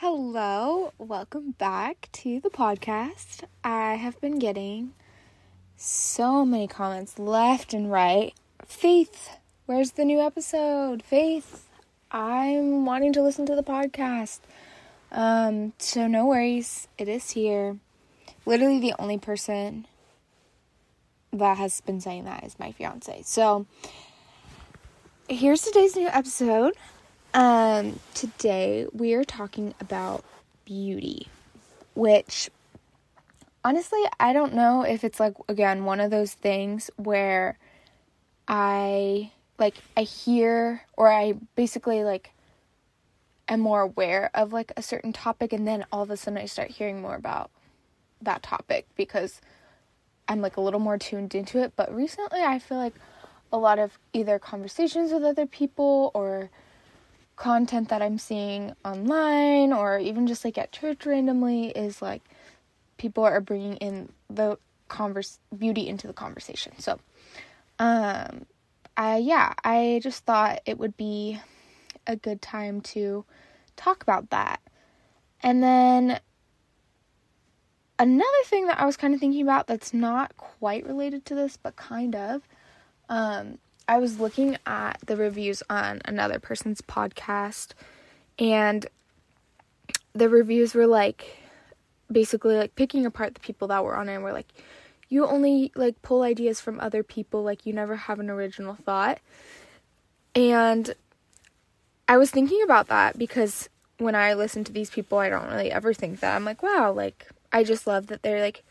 Hello, welcome back to the podcast. I have been getting so many comments left and right. Faith, where's the new episode? Faith, I'm wanting to listen to the podcast. Um, so no worries, it is here. Literally the only person that has been saying that is my fiance. So here's today's new episode. Um, today we are talking about beauty, which honestly, I don't know if it's like again one of those things where I like I hear or I basically like am more aware of like a certain topic and then all of a sudden I start hearing more about that topic because I'm like a little more tuned into it, but recently I feel like a lot of either conversations with other people or content that I'm seeing online or even just like at church randomly is like people are bringing in the converse beauty into the conversation. So, um, I yeah, I just thought it would be a good time to talk about that. And then another thing that I was kind of thinking about that's not quite related to this, but kind of, um, I was looking at the reviews on another person's podcast, and the reviews were like basically like picking apart the people that were on it and were like, you only like pull ideas from other people, like you never have an original thought. And I was thinking about that because when I listen to these people, I don't really ever think that. I'm like, wow, like I just love that they're like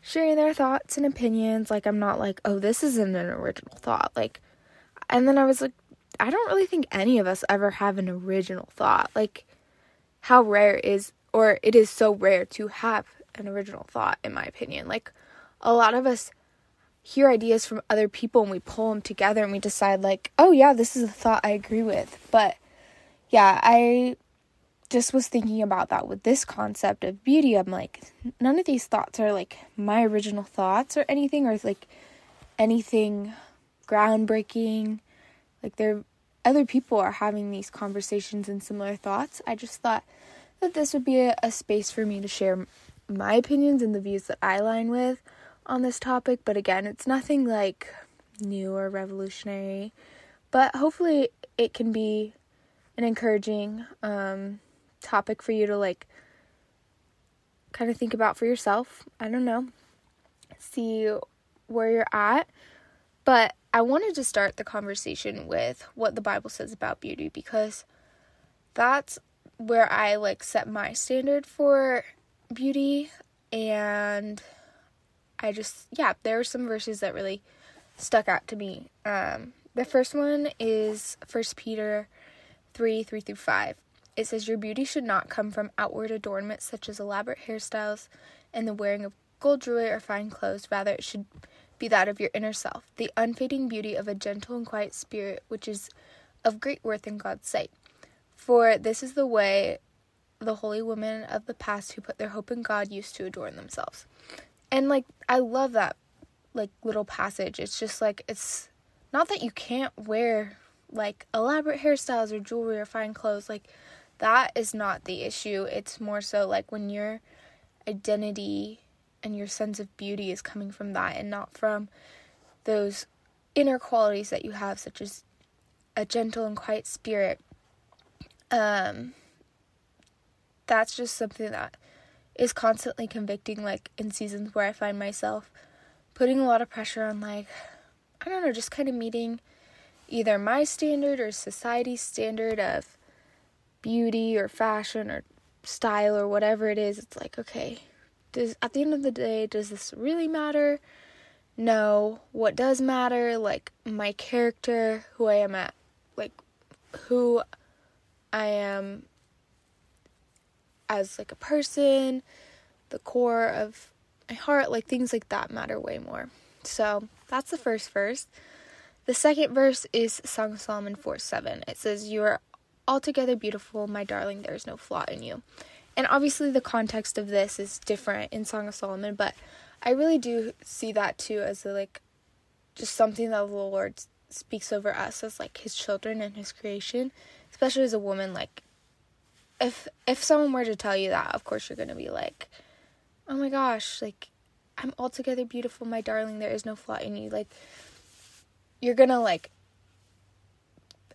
sharing their thoughts and opinions. Like I'm not like, oh, this isn't an original thought. Like and then I was like, I don't really think any of us ever have an original thought. Like, how rare is, or it is so rare to have an original thought, in my opinion. Like, a lot of us hear ideas from other people and we pull them together and we decide, like, oh, yeah, this is a thought I agree with. But yeah, I just was thinking about that with this concept of beauty. I'm like, none of these thoughts are like my original thoughts or anything, or like anything groundbreaking. Like there other people are having these conversations and similar thoughts. I just thought that this would be a, a space for me to share my opinions and the views that I line with on this topic. But again, it's nothing like new or revolutionary. But hopefully, it can be an encouraging um, topic for you to like kind of think about for yourself. I don't know. See where you're at. But I wanted to start the conversation with what the Bible says about beauty because that's where I like set my standard for beauty and I just yeah, there are some verses that really stuck out to me. Um the first one is First Peter 3 3 through 5. It says, Your beauty should not come from outward adornments such as elaborate hairstyles and the wearing of gold jewelry or fine clothes. Rather, it should be that of your inner self, the unfading beauty of a gentle and quiet spirit, which is of great worth in God's sight. For this is the way the holy women of the past who put their hope in God used to adorn themselves. And like I love that like little passage. It's just like it's not that you can't wear like elaborate hairstyles or jewelry or fine clothes like that is not the issue. It's more so like when your identity and your sense of beauty is coming from that and not from those inner qualities that you have such as a gentle and quiet spirit um that's just something that is constantly convicting like in seasons where I find myself putting a lot of pressure on like I don't know just kind of meeting either my standard or society's standard of beauty or fashion or style or whatever it is. It's like okay does at the end of the day does this really matter? No. What does matter like my character who i am at like who i am as like a person the core of my heart like things like that matter way more. So that's the first verse. The second verse is song of solomon 4 7 it says you are altogether beautiful my darling. There is no flaw in you and obviously the context of this is different in Song of Solomon, but I really do see that too as a, like just something that the Lord speaks over us as like his children and his creation, especially as a woman like if if someone were to tell you that, of course you're gonna be like, oh my gosh, like I'm altogether beautiful, my darling. There is no flaw in you. Like you're gonna like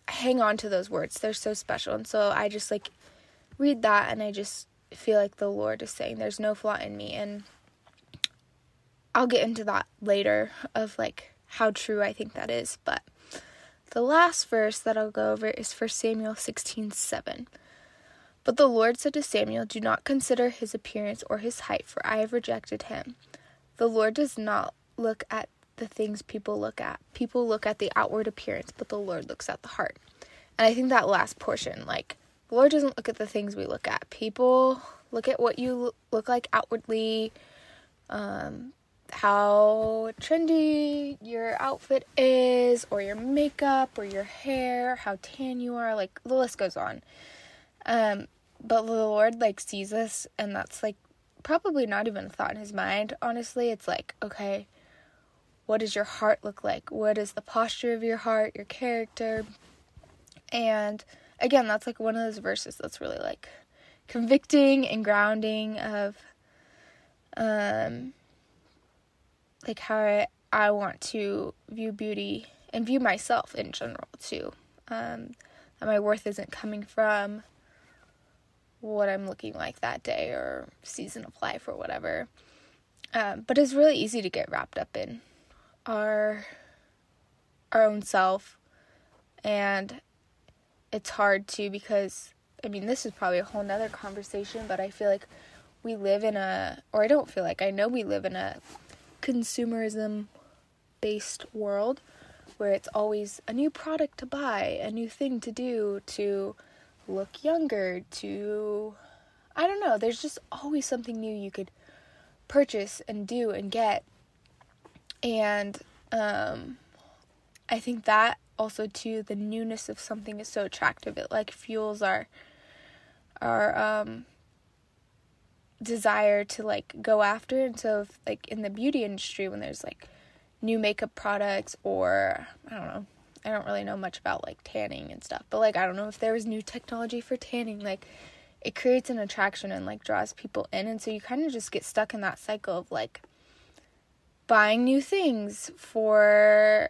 hang on to those words. They're so special. And so I just like read that and I just feel like the Lord is saying there's no flaw in me and I'll get into that later of like how true I think that is, but the last verse that I'll go over is for Samuel 16:7. But the Lord said to Samuel, Do not consider his appearance or his height, for I have rejected him. The Lord does not look at the things people look at. People look at the outward appearance, but the Lord looks at the heart. And I think that last portion, like, the Lord doesn't look at the things we look at. People look at what you look like outwardly, um, how trendy your outfit is, or your makeup, or your hair, how tan you are. Like, the list goes on. Um, but the Lord, like, sees us, and that's, like, probably not even a thought in his mind. Honestly, it's like, okay, what does your heart look like? What is the posture of your heart, your character? And again, that's like one of those verses that's really like convicting and grounding of um like how I, I want to view beauty and view myself in general too. Um that my worth isn't coming from what I'm looking like that day or season of life or whatever. Um, but it's really easy to get wrapped up in our our own self and it's hard too because I mean this is probably a whole nother conversation, but I feel like we live in a or I don't feel like I know we live in a consumerism based world where it's always a new product to buy, a new thing to do to look younger, to I don't know, there's just always something new you could purchase and do and get. And um I think that also too the newness of something is so attractive. It like fuels our our um desire to like go after and so if, like in the beauty industry when there's like new makeup products or I don't know I don't really know much about like tanning and stuff, but like I don't know if there was new technology for tanning, like it creates an attraction and like draws people in and so you kind of just get stuck in that cycle of like buying new things for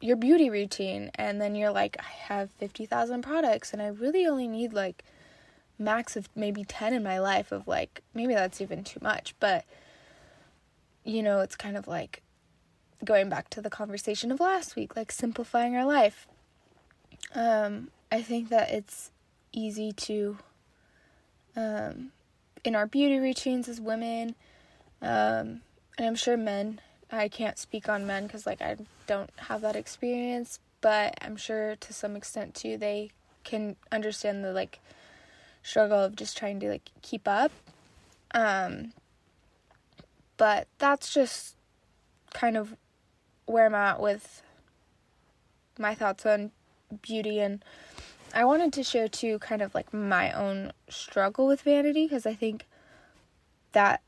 your beauty routine and then you're like I have 50,000 products and I really only need like max of maybe 10 in my life of like maybe that's even too much, but you know, it's kind of like going back to the conversation of last week, like simplifying our life. Um, I think that it's easy to, um, in our beauty routines as women, um, and I'm sure men, I can't speak on men because, like, I don't have that experience, but I'm sure to some extent too, they can understand the, like, struggle of just trying to, like, keep up. Um, but that's just kind of where I'm at with my thoughts on beauty and I wanted to share too kind of like my own struggle with vanity because I think that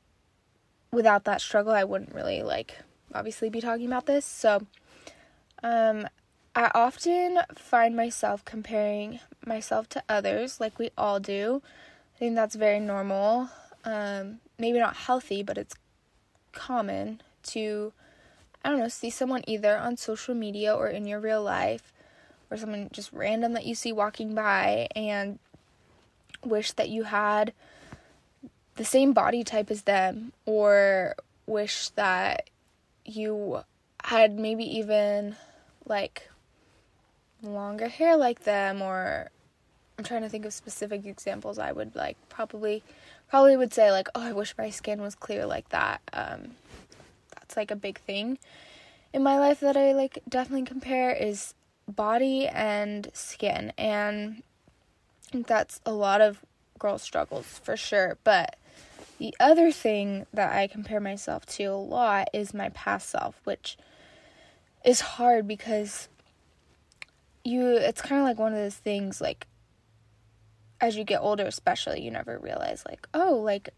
without that struggle I wouldn't really like obviously be talking about this. So um I often find myself comparing myself to others like we all do. I think that's very normal. Um maybe not healthy, but it's common to I don't know, see someone either on social media or in your real life or someone just random that you see walking by and wish that you had the same body type as them or wish that you had maybe even like longer hair like them or I'm trying to think of specific examples I would like probably probably would say like oh I wish my skin was clear like that. Um that's like a big thing in my life that I like definitely compare is body and skin and that's a lot of girl struggles for sure but the other thing that I compare myself to a lot is my past self which is hard because you it's kind of like one of those things like as you get older especially you never realize like oh like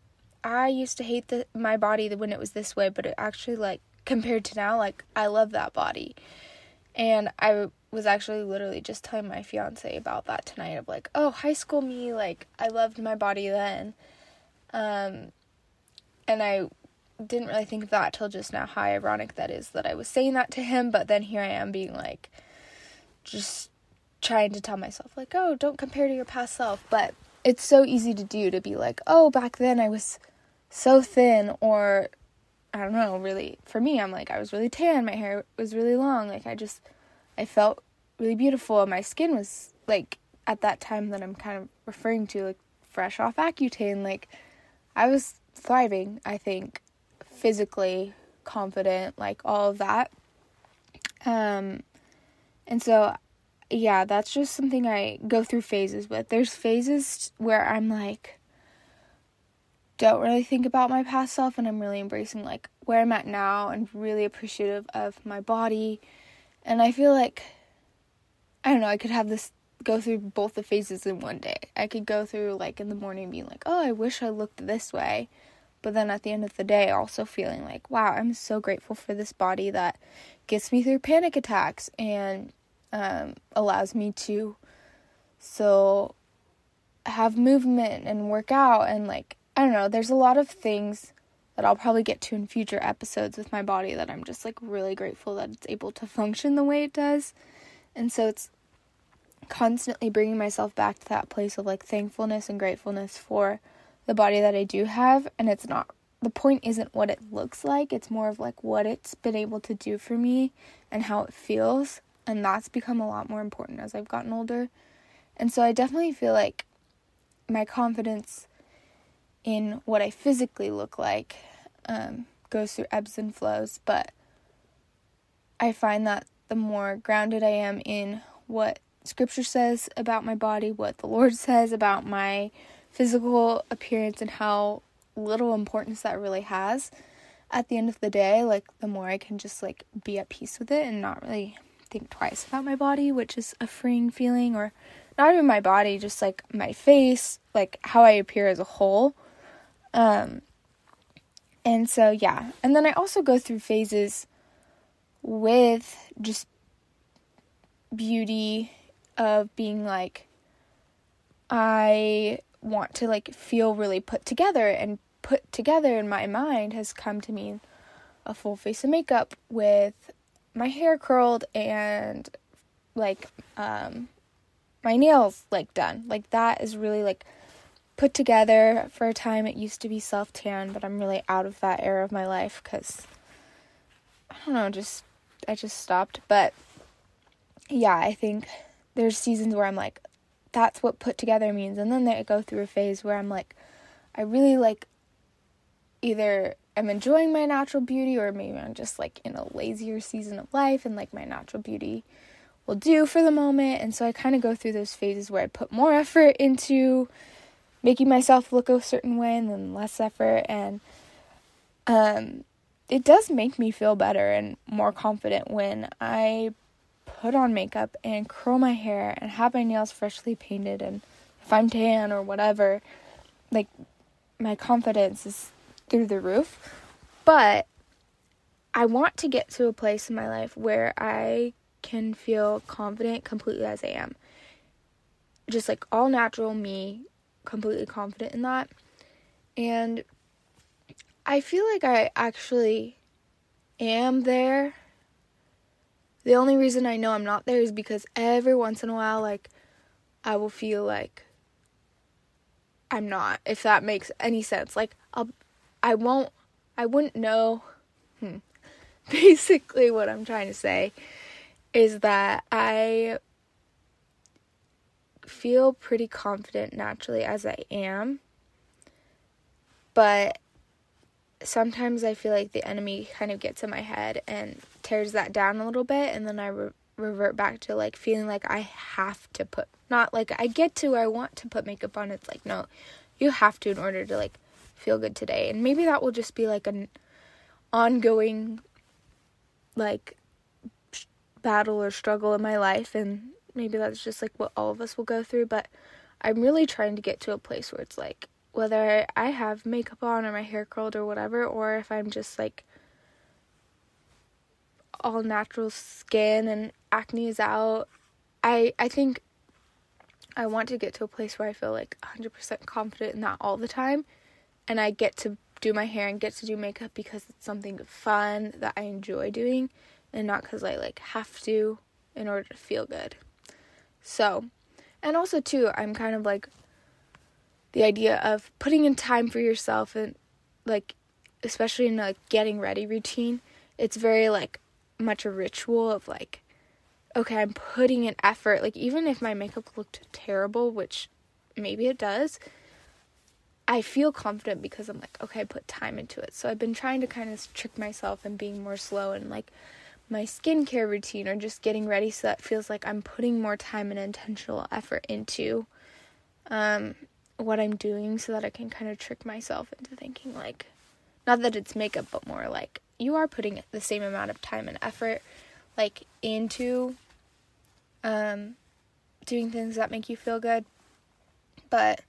I used to hate the my body when it was this way, but it actually like compared to now, like I love that body. And I was actually literally just telling my fiance about that tonight of like, oh, high school me, like I loved my body then. Um and I didn't really think of that till just now how ironic that is that I was saying that to him, but then here I am being like just trying to tell myself like, "Oh, don't compare to your past self." But it's so easy to do to be like, "Oh, back then I was so thin or I don't know, really for me I'm like I was really tan, my hair was really long, like I just I felt really beautiful. My skin was like at that time that I'm kind of referring to like fresh off Accutane, like I was thriving, I think, physically confident, like all of that. Um and so yeah, that's just something I go through phases with. There's phases where I'm like don't really think about my past self and I'm really embracing like where I'm at now and really appreciative of my body. And I feel like I don't know, I could have this go through both the phases in one day. I could go through like in the morning being like, "Oh, I wish I looked this way." But then at the end of the day also feeling like, "Wow, I'm so grateful for this body that gets me through panic attacks and um, allows me to so have movement and work out and like I don't know, there's a lot of things that I'll probably get to in future episodes with my body that I'm just like really grateful that it's able to function the way it does. And so it's constantly bringing myself back to that place of like thankfulness and gratefulness for the body that I do have. And it's not, the point isn't what it looks like, it's more of like what it's been able to do for me and how it feels. And that's become a lot more important as I've gotten older. And so I definitely feel like my confidence in what I physically look like um, goes through ebbs and flows, but I find that the more grounded I am in what scripture says about my body, what the Lord says about my physical appearance, and how little importance that really has at the end of the day, like the more I can just like be at peace with it and not really think twice about my body, which is a freeing feeling, or not even my body, just like my face, like how I appear as a whole. Um, and so, yeah. And then I also go through phases with just beauty of being like, I want to like feel really put together and put together in my mind has come to mean a full face of makeup with my hair curled and like um my nails like done like that is really like put together for a time. It used to be self tan, but I'm really out of that era of my life because I don't know, just I just stopped. But yeah, I think there's seasons where I'm like, that's what put together means, and then I go through a phase where I'm like, I really like either I'm enjoying my natural beauty or maybe I'm just like in a lazier season of life and like my natural beauty will do for the moment. And so I kind of go through those phases where I put more effort into making myself look a certain way and then less effort and um it does make me feel better and more confident when I put on makeup and curl my hair and have my nails freshly painted and if I'm tan or whatever like my confidence is through the roof but I want to get to a place in my life where I can feel confident completely as I am. Just like all natural me, completely confident in that. And I feel like I actually am there. The only reason I know I'm not there is because every once in a while, like, I will feel like I'm not, if that makes any sense. Like, I'll, I won't, I wouldn't know. Hmm. Basically, what I'm trying to say is that I feel pretty confident naturally as I am. But sometimes I feel like the enemy kind of gets in my head and tears that down a little bit and then I re- revert back to like feeling like I have to put not like I get to where I want to put makeup on. It's like no you have to in order to like feel good today. And maybe that will just be like an ongoing like battle or struggle in my life and maybe that's just like what all of us will go through, but I'm really trying to get to a place where it's like whether I have makeup on or my hair curled or whatever, or if I'm just like all natural skin and acne is out. I I think I want to get to a place where I feel like 100% confident in that all the time and I get to do my hair and get to do makeup because it's something fun that I enjoy doing and not cuz I like have to in order to feel good. So, and also too, I'm kind of like the idea of putting in time for yourself and like especially in a getting ready routine, it's very like much a ritual of like okay, I'm putting in effort. Like even if my makeup looked terrible, which maybe it does, I feel confident because I'm like, okay, I put time into it. So I've been trying to kind of trick myself and being more slow and like my skincare routine or just getting ready so that feels like I'm putting more time and intentional effort into um, what I'm doing so that I can kind of trick myself into thinking like not that it's makeup but more like you are putting the same amount of time and effort like into um doing things that make you feel good. But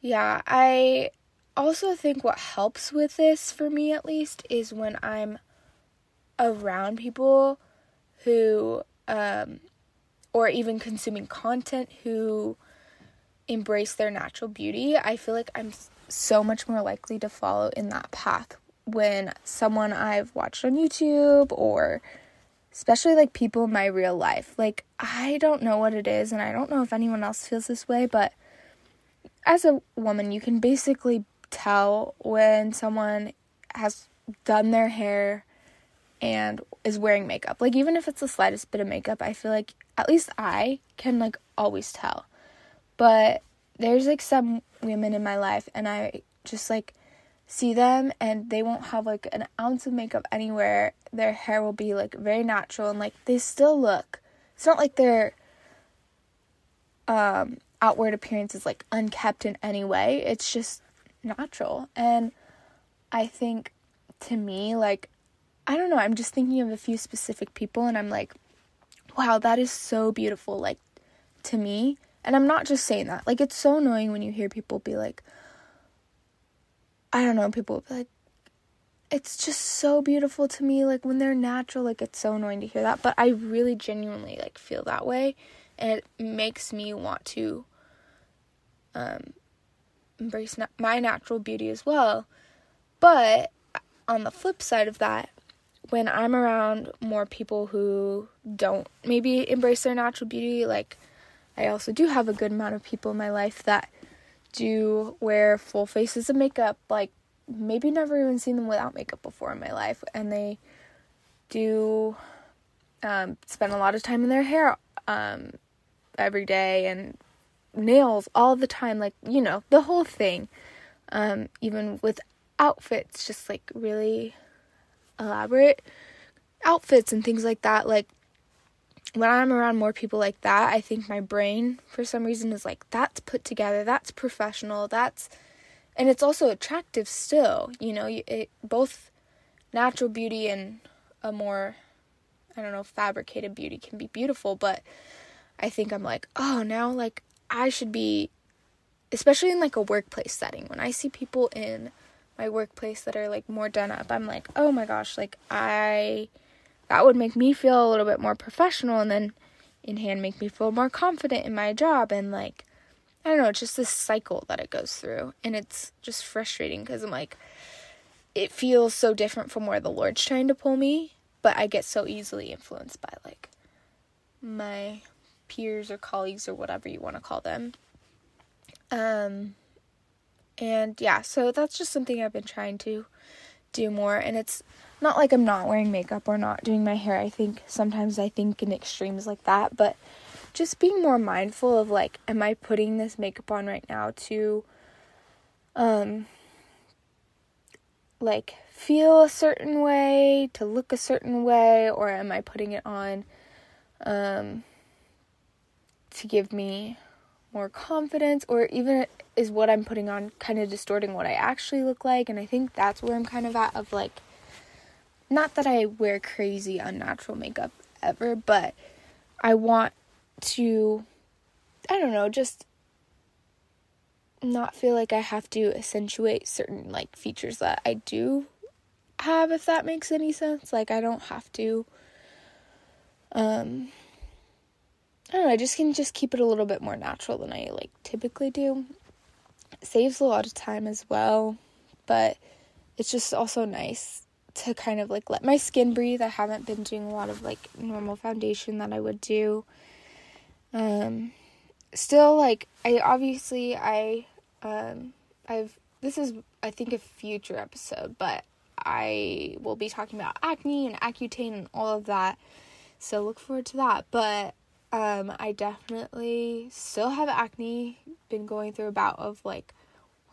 yeah, I also think what helps with this for me at least is when I'm around people who um or even consuming content who embrace their natural beauty, I feel like I'm so much more likely to follow in that path when someone I've watched on YouTube or especially like people in my real life. Like, I don't know what it is, and I don't know if anyone else feels this way, but as a woman, you can basically tell when someone has done their hair and is wearing makeup. Like, even if it's the slightest bit of makeup, I feel like at least I can like always tell. But there's like some women in my life, and I just like see them and they won't have like an ounce of makeup anywhere. Their hair will be like very natural and like they still look. It's not like their um outward appearance is like unkept in any way. It's just natural. And I think to me like I don't know, I'm just thinking of a few specific people and I'm like wow, that is so beautiful like to me. And I'm not just saying that. Like it's so annoying when you hear people be like I don't know, people be like, it's just so beautiful to me. Like when they're natural, like it's so annoying to hear that, but I really genuinely like feel that way, and it makes me want to um, embrace na- my natural beauty as well. But on the flip side of that, when I'm around more people who don't maybe embrace their natural beauty, like I also do have a good amount of people in my life that do wear full faces of makeup, like maybe never even seen them without makeup before in my life, and they do um, spend a lot of time in their hair um, every day and nails all the time, like you know the whole thing. Um, even with outfits, just like really elaborate outfits and things like that. Like when I'm around more people like that, I think my brain, for some reason, is like, that's put together, that's professional, that's. And it's also attractive still, you know, it, both natural beauty and a more, I don't know, fabricated beauty can be beautiful, but I think I'm like, oh, now, like, I should be, especially in like a workplace setting, when I see people in my workplace that are like more done up, I'm like, oh my gosh, like, I that would make me feel a little bit more professional and then in hand make me feel more confident in my job. And like I don't know, it's just this cycle that it goes through. And it's just frustrating cuz I'm like it feels so different from where the Lord's trying to pull me, but I get so easily influenced by like my peers or colleagues or whatever you want to call them. Um and yeah, so that's just something I've been trying to do more. And it's not like I'm not wearing makeup or not doing my hair. I think sometimes I think in extremes like that, but just being more mindful of like am I putting this makeup on right now to um like feel a certain way, to look a certain way or am I putting it on um to give me more confidence or even is what I'm putting on kind of distorting what I actually look like and I think that's where I'm kind of at of like not that I wear crazy unnatural makeup ever, but I want to I don't know, just not feel like I have to accentuate certain like features that I do have if that makes any sense. Like I don't have to Um, I don't know, I just can just keep it a little bit more natural than I like typically do. It saves a lot of time as well, but it's just also nice to kind of like let my skin breathe. I haven't been doing a lot of like normal foundation that I would do. Um still like I obviously I um I've this is I think a future episode, but I will be talking about acne and Accutane and all of that. So look forward to that. But um I definitely still have acne. Been going through a bout of like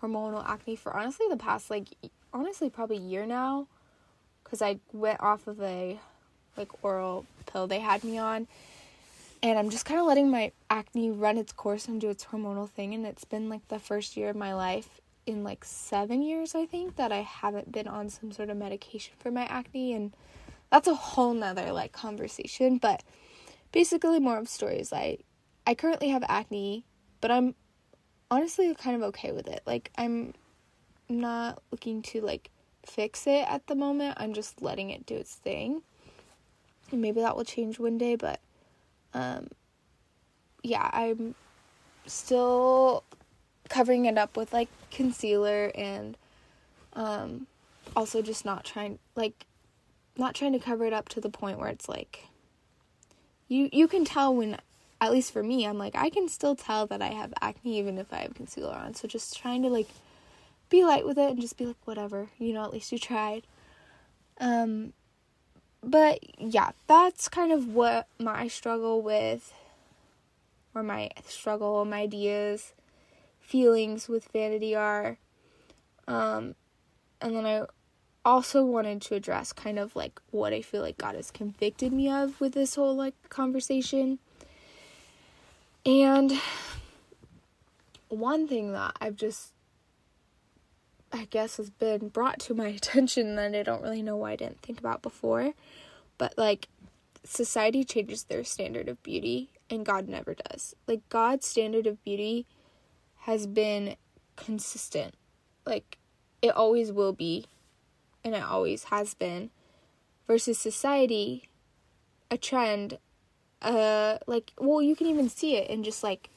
hormonal acne for honestly the past like honestly probably year now cuz I went off of a like oral pill they had me on and I'm just kind of letting my acne run its course and do its hormonal thing and it's been like the first year of my life in like 7 years I think that I haven't been on some sort of medication for my acne and that's a whole nother like conversation but basically more of stories. I I currently have acne but I'm honestly kind of okay with it. Like I'm not looking to like fix it at the moment I'm just letting it do its thing and maybe that will change one day but um, yeah, I'm still covering it up with like concealer and um, also just not trying like not trying to cover it up to the point where it's like you you can tell when at least for me I'm like I can still tell that I have acne even if I have concealer on. So just trying to like be light with it and just be like whatever, you know, at least you tried. Um but yeah, that's kind of what my struggle with, or my struggle, my ideas, feelings with vanity are. Um, and then I also wanted to address kind of like what I feel like God has convicted me of with this whole like conversation. And one thing that I've just I guess has been brought to my attention that I don't really know why I didn't think about before. But like society changes their standard of beauty and God never does. Like God's standard of beauty has been consistent. Like it always will be and it always has been versus society a trend uh like well you can even see it in just like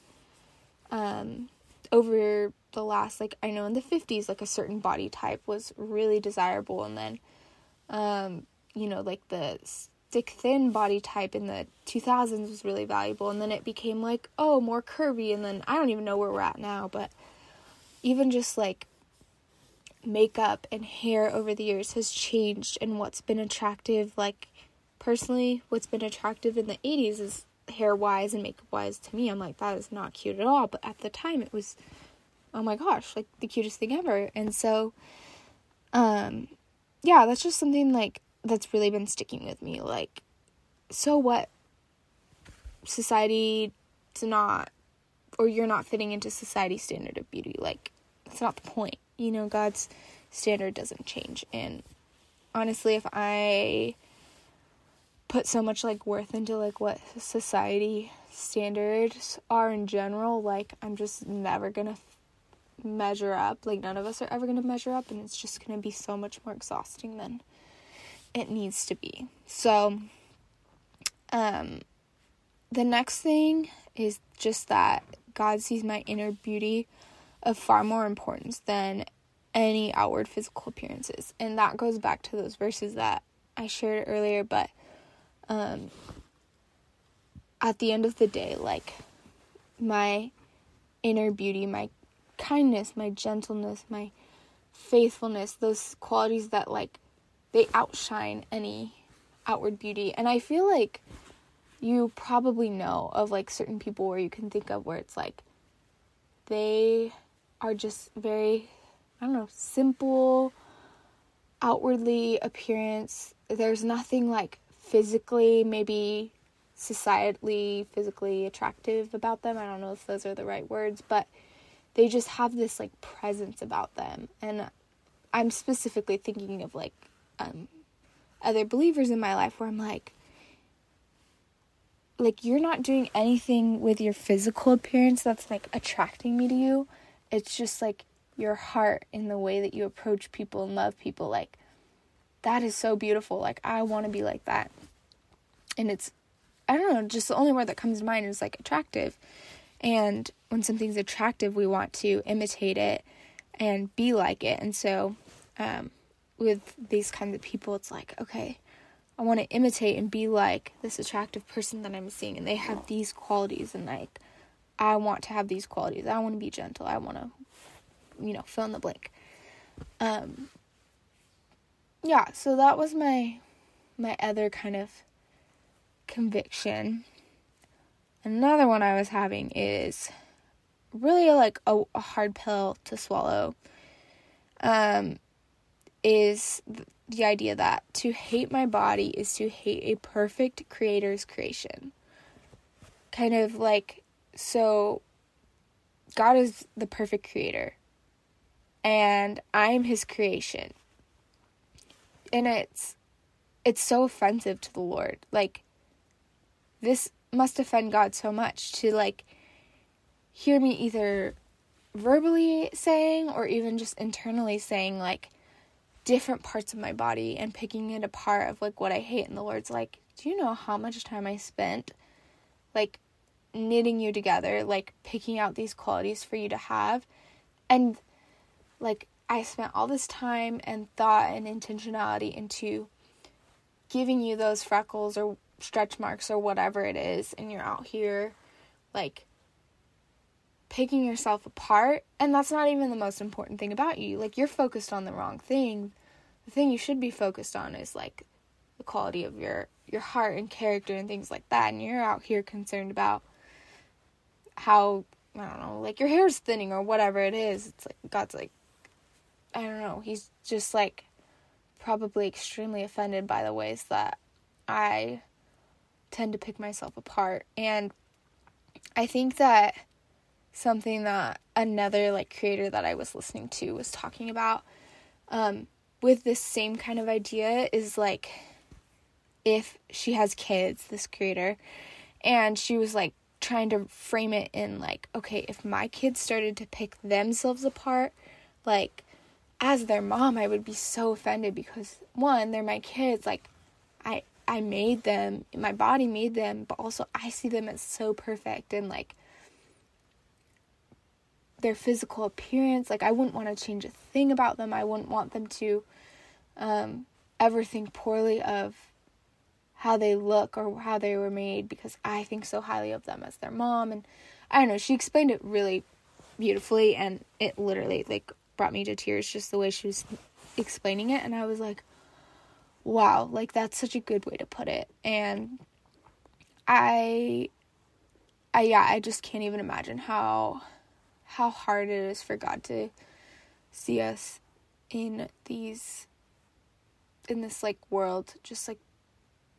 um over the last like I know in the 50s like a certain body type was really desirable and then um you know like the stick thin body type in the 2000s was really valuable and then it became like oh more curvy and then I don't even know where we're at now but even just like makeup and hair over the years has changed and what's been attractive like personally what's been attractive in the 80s is hair wise and makeup wise to me I'm like that is not cute at all but at the time it was oh my gosh, like the cutest thing ever. And so, um, yeah, that's just something like that's really been sticking with me. Like, so what? Society to not, or you're not fitting into society's standard of beauty. Like, that's not the point. You know, God's standard doesn't change. And honestly, if I put so much like worth into like what society standards are in general, like I'm just never gonna measure up. Like, none of us are ever to measure up, and it's just to be so much more exhausting than it needs to be. So, um, the next thing is just that God sees my inner beauty of far more importance than any outward physical appearances. And that goes back to those verses that I shared earlier, but um at the end of the day, like my inner beauty, my kindness, my gentleness, my faithfulness, those qualities that like they outshine any outward beauty. And I feel like you probably know of like certain people where you can think of where it's like they are just very I don't know, simple outwardly appearance. There's nothing like physically maybe societally physically attractive about them. I don't know if those are the right words, but they just have this like presence about them. And i'm specifically thinking of like um other believers in my life where i'm like like you're not doing anything with your physical appearance that's like attracting me to you. It's just like your heart in the way that you approach people and love people. Like that is so beautiful like i want to be like that and it's I don't know, just the only word that comes to mind is like attractive. And when something's attractive, we want to imitate it and be like it. And so, um, with these kinds of people, it's like, okay, I want to imitate and be like this attractive person that I'm seeing, and they have these qualities, and like, I want to have these qualities. I want to be gentle. I want to, you know, fill in the blank. Um, yeah, so that was my my other kind of conviction. Another one I was having is really like a, a hard pill to swallow. Um, is the idea that to hate my body is to hate a perfect creator's creation. Kind of like, so God is the perfect creator, and I'm his creation. And it's it's so offensive to the Lord. Like this must offend God so much to like hear me either verbally saying or even just internally saying like different parts of my body and picking it apart of like what I hate and the Lord's like, "Do you know how much time I spent like knitting you together, like picking out these qualities for you to have?" And like I spent all this time and thought and intentionality into giving you those freckles or stretch marks or whatever it is and you're out here like picking yourself apart and that's not even the most important thing about you. Like you're focused on the wrong thing. The thing you should be focused on is like the quality of your your heart and character and things like that and you're out here concerned about how i don't know like your hair's thinning or whatever it is. It's like god's like i don't know he's just like probably extremely offended by the ways that i tend to pick myself apart. And i think that something that another like creator that I was listening to was talking about um, with this same kind of idea is like if she has kids, this creator, and she was like trying to frame it in like, okay, if my kids started to pick themselves apart, like as their mom, I would be so offended because one, they're my kids, like I I made them, my body made them, but also I see them as so perfect and like their physical appearance. Like, I wouldn't want to change a thing about them. I wouldn't want them to um, ever think poorly of how they look or how they were made because I think so highly of them as their mom. And I don't know, she explained it really beautifully and it literally like brought me to tears just the way she was explaining it. And I was like, wow, like that's such a good way to put it. And I, I, yeah, I just can't even imagine how how hard it is for God to see us in these in this like world just like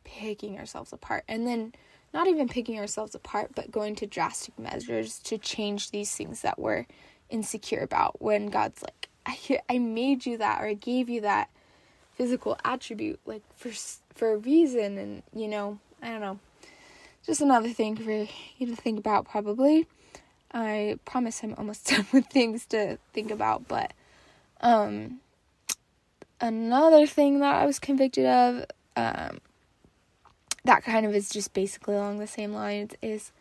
picking ourselves apart and then not even picking ourselves apart but going to drastic measures to change these things that we're insecure about when God's like I I made you that or I gave you that physical attribute like for for a reason. And you know I don't know. Just another thing for you to think about probably. I promise I'm almost done with things to think about, but um another thing that I was convicted of um that kind of is just basically along the same lines is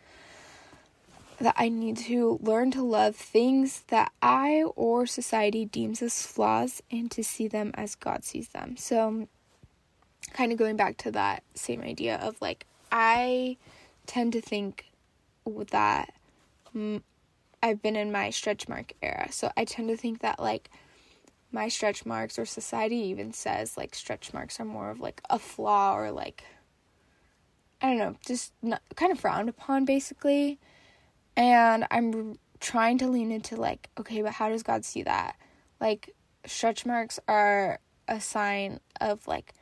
that I need to learn to love things that I or society deems as flaws and to see them as God sees them. So, kind of going back to that same idea of like, I tend to think that I've been in my stretch mark era. So I tend to think that like my stretch marks or society even says like stretch marks are more of like a flaw or like I don't know, just not, kind of frowned upon basically. And I'm trying to lean into like, okay, but how does God see that? Like stretch marks are a sign of like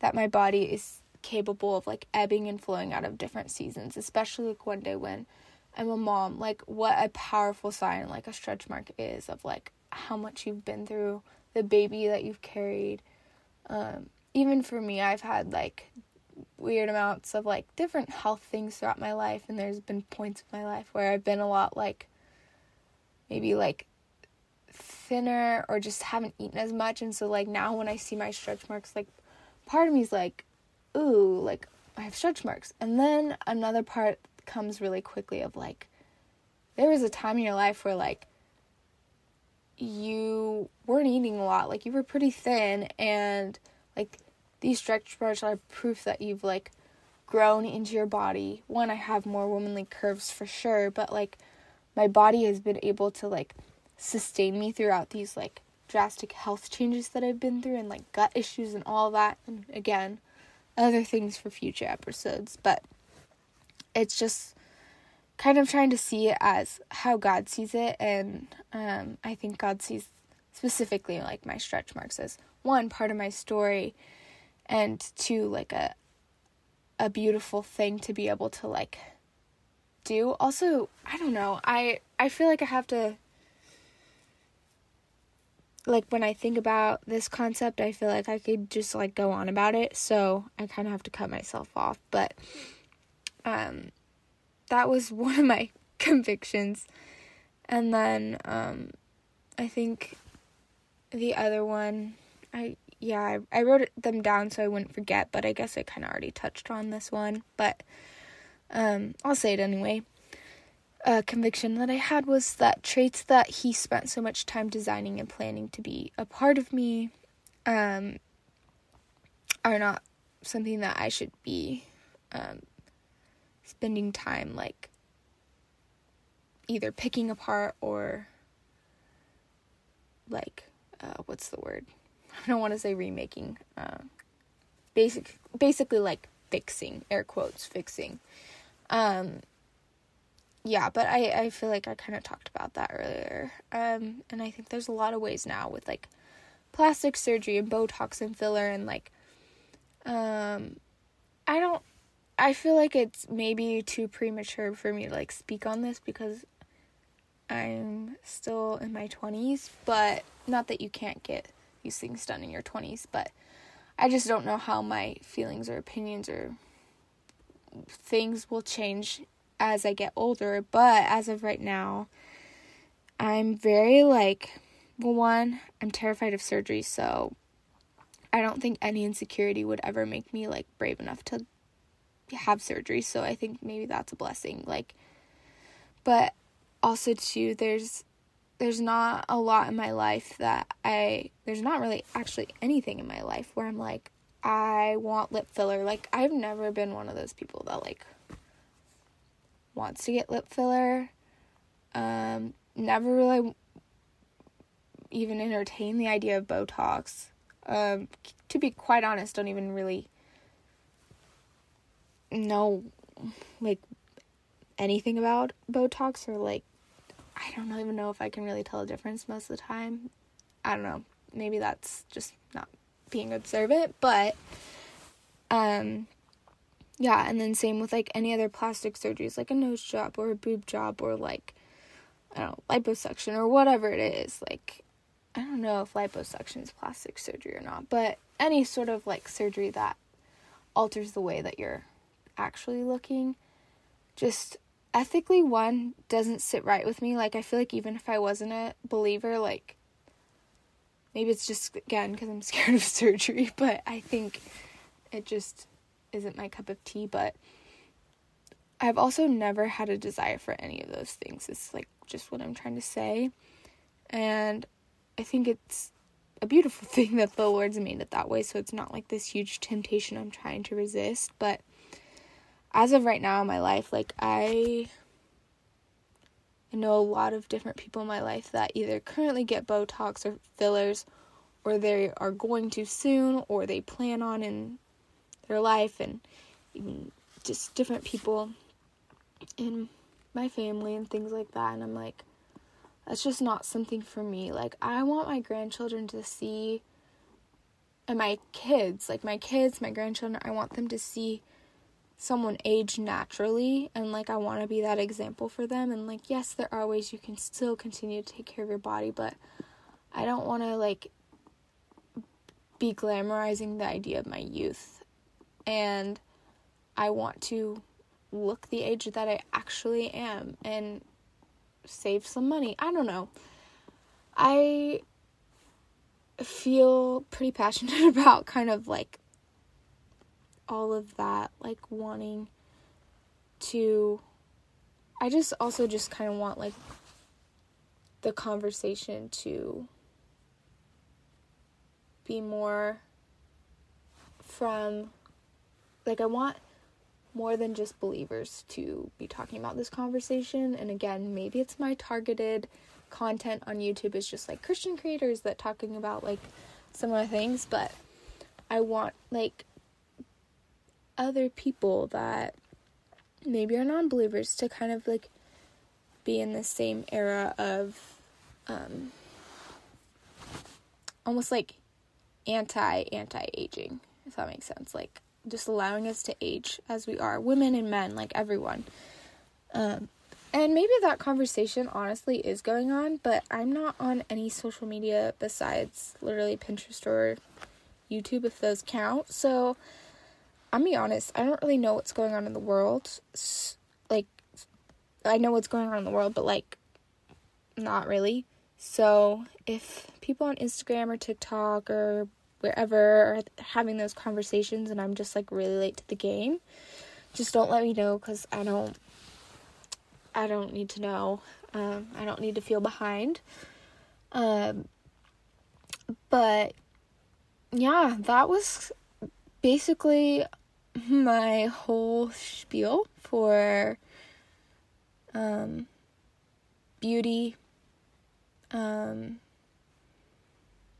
that my body is capable of like ebbing and flowing out of different seasons, especially like one day when I'm a mom, like what a powerful sign like a stretch mark is of like how much you've been through, the baby that you've carried. Um, even for me, I've had like weird amounts of like different health things throughout my life, and there's been points of my life where I've been a lot like maybe like thinner or just haven't eaten as much, and so like now when I see my stretch marks, like part of me is like, ooh, like I have stretch marks. And then another part comes really quickly of like, there was a time in your life where like you weren't eating a lot, like you were pretty thin, and like these stretch marks are proof that you've like grown into your body. One, I have more womanly curves for sure, but like my body has been able to like sustain me throughout these like drastic health changes that I've been through and like gut issues and all that. And again, other things for future episodes, but it's just kind of trying to see it as how God sees it. And um, I think God sees specifically like my stretch marks as one part of my story and to like a a beautiful thing to be able to like do also i don't know i i feel like i have to like when I think about this concept, I feel like I could just like go on about it. So I kind of have to cut myself off. But um, that was one of my convictions. And then um, I think the other one, I yeah, I, I wrote them down so I wouldn't forget. But I guess I kind of already touched on this one. But um, I'll say it anyway A conviction that I had was that traits that he spent so much time designing and planning to be a part of me um, are not something that I should be um, spending time like either picking apart or like uh, what's the word? I don't want to say remaking. Uh, basic, basically like fixing, air quotes, fixing. Um, yeah, but I, I feel like I kind of talked about that earlier. Um, and I think there's a lot of ways now with like plastic surgery and Botox and filler and like, um, I don't, I feel like it's maybe too premature for me to like speak on this because I'm still in my 20s, but not that you can't get these things done in your 20s, but I just don't know how my feelings or opinions or things will change as I get older, but as of right now, I'm very like, well, one, I'm terrified of surgery, so I don't think any insecurity would ever make me like brave enough to have surgery, so I think maybe that's a blessing. Like, but also too, there's there's not a lot in my life that I there's not really actually anything in my life where I'm like I want lip filler. Like I've never been one of those people that like wants to get lip filler. Um, never really even entertain the idea of Botox. Um, to be quite honest, don't even really know like anything about Botox or like I don't even know if I can really tell a difference most of the time. I don't know. Maybe that's just not being observant, but um yeah, and then same with like any other plastic surgeries, like a nose job or a boob job or like I don't know, liposuction or whatever it is. Like I don't know if liposuction is plastic surgery or not, but any sort of like surgery that alters the way that you're actually looking just ethically one doesn't sit right with me. Like I feel like even if I wasn't a believer, like maybe it's just again because I'm scared of surgery, but I think it just isn't my cup of tea, but I've also never had a desire for any of those things. It's like just what I'm trying to say. And I think it's a beautiful thing that the Lord's made it that way, so it's not like this huge temptation I'm trying to resist. But as of right now in my life, like I know a lot of different people in my life that either currently get Botox or fillers or they are going to soon or they plan on in their life and just different people in my family and things like that and I'm like that's just not something for me. Like I want my grandchildren to see and my kids, like my kids, my grandchildren, I want them to see someone age naturally and like I want to be that example for them and like yes, there are ways you can still continue to take care of your body, but I don't want to like be glamorizing the idea of my youth and I want to look the age that I actually am and save some money. I don't know. I feel pretty passionate about kind of like all of that, like wanting to I just also just kind of want like the conversation to be more from like I want more than just believers to be talking about this conversation. And again maybe it's my targeted content on YouTube is just like Christian creators that talking about like similar things but I want like other people that maybe are non-believers to kind of like be in the same era of um almost like anti anti aging if that makes sense. Like just allowing us to age as we are women and men like everyone. Um and maybe that conversation honestly is going on but i'm not on any social media besides literally pinterest or youtube if those count. So i'm be honest i don't really know what's going on in the world like i know what's going on in the world but like not really so if people on Instagram or TikTok or wherever are having those conversations and I'm just like really late to the game, just don't let me know cuz I don't I don't need to know. Um, I don't need to feel behind. Um, but yeah, that was basically my whole spiel for um, beauty um,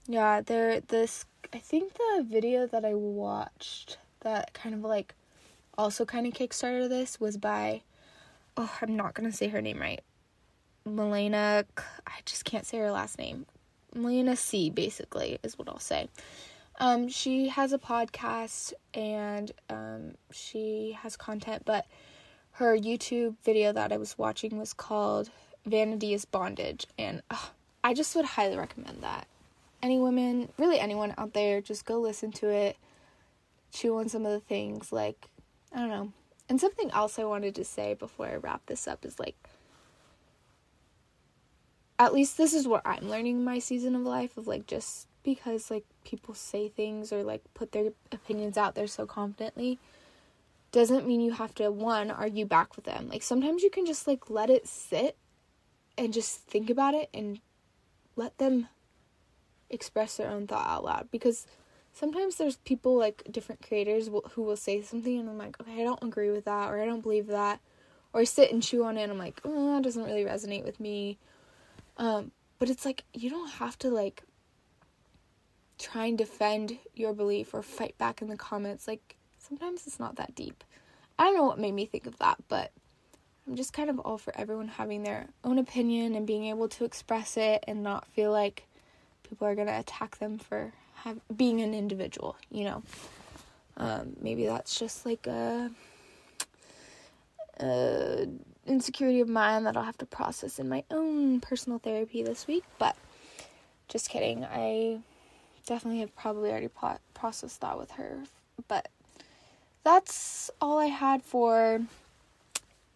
yeah, there, this, I think the video that I watched that kind of like also kind of kickstarted this was by, oh, I'm not gonna say her name right. Melena, I just can't say her last name. Melena C, basically, is what I'll say. Um, she has a podcast and um, she has content, but her YouTube video that I was watching was called Vanity is Bondage, and oh, I just would highly recommend that. Any women, really anyone out there, just go listen to it, chew on some of the things. Like, I don't know. And something else I wanted to say before I wrap this up is like, at least this is what I'm learning in my season of life of like just because like people say things or like put their opinions out there so confidently doesn't mean you have to one argue back with them. Like sometimes you can just like let it sit and just think about it and let them express their own thought out loud because sometimes there's people like different creators who will say something and I'm like, okay, I don't agree with that or I don't believe that. Or I sit and chew on it and I'm like, oh, that doesn't really resonate with me. Um, but it's like you don't have to like try and defend your belief or fight back in the comments. Like sometimes it's not that deep. I don't know what made me think of that, but I'm just kind of all for everyone having their own opinion and being able to express it and not feel like people are going to attack them for have, being an individual, you know. Um, maybe that's just like a, a insecurity of mine that I'll have to process in my own personal therapy this week, but just kidding. I definitely have probably already pro- processed that with her, but that's all I had for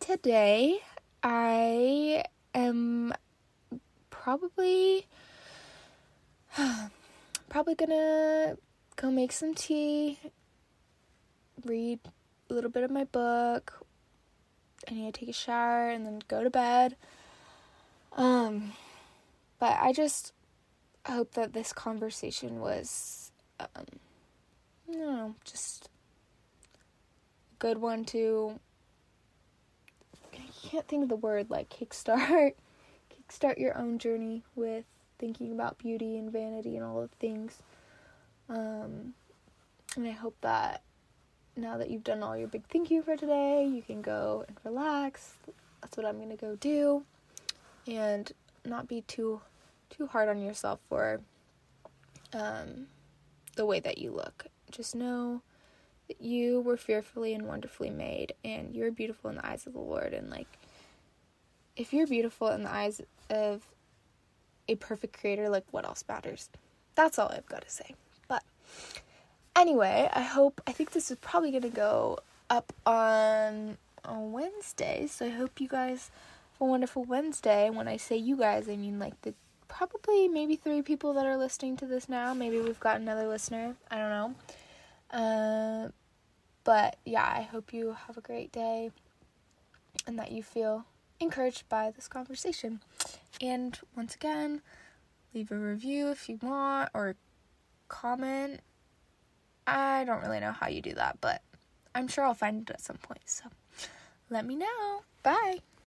today I am probably probably gonna go make some tea, read a little bit of my book. I need to take a shower and then go to bed. Um, but I just hope that this conversation was, um, know, just a good one to I can't think of the word like kickstart kickstart your own journey with thinking about beauty and vanity and all the things. Um, and I hope that now that you've done all your big thank you for today, you can go and relax. That's what I'm gonna go do, and not be too too hard on yourself for um, the way that you look. Just know that you were fearfully and wonderfully made and you're beautiful in the eyes of the Lord and like if you're beautiful in the eyes of a perfect creator, like what else matters? That's all I've got to say. But anyway, I hope I think this is probably going to go up on on Wednesday. So I hope you guys have a wonderful Wednesday. When I say you guys, I mean like the probably maybe three people that are listening to this now. Maybe we've got another listener. I don't know. Uh, But yeah, I hope you have a great day and that you feel encouraged by this conversation. And once again, leave a review if you want or comment. I don't really know how you do that, but I'm sure I'll find it at some point. So let me know. Bye.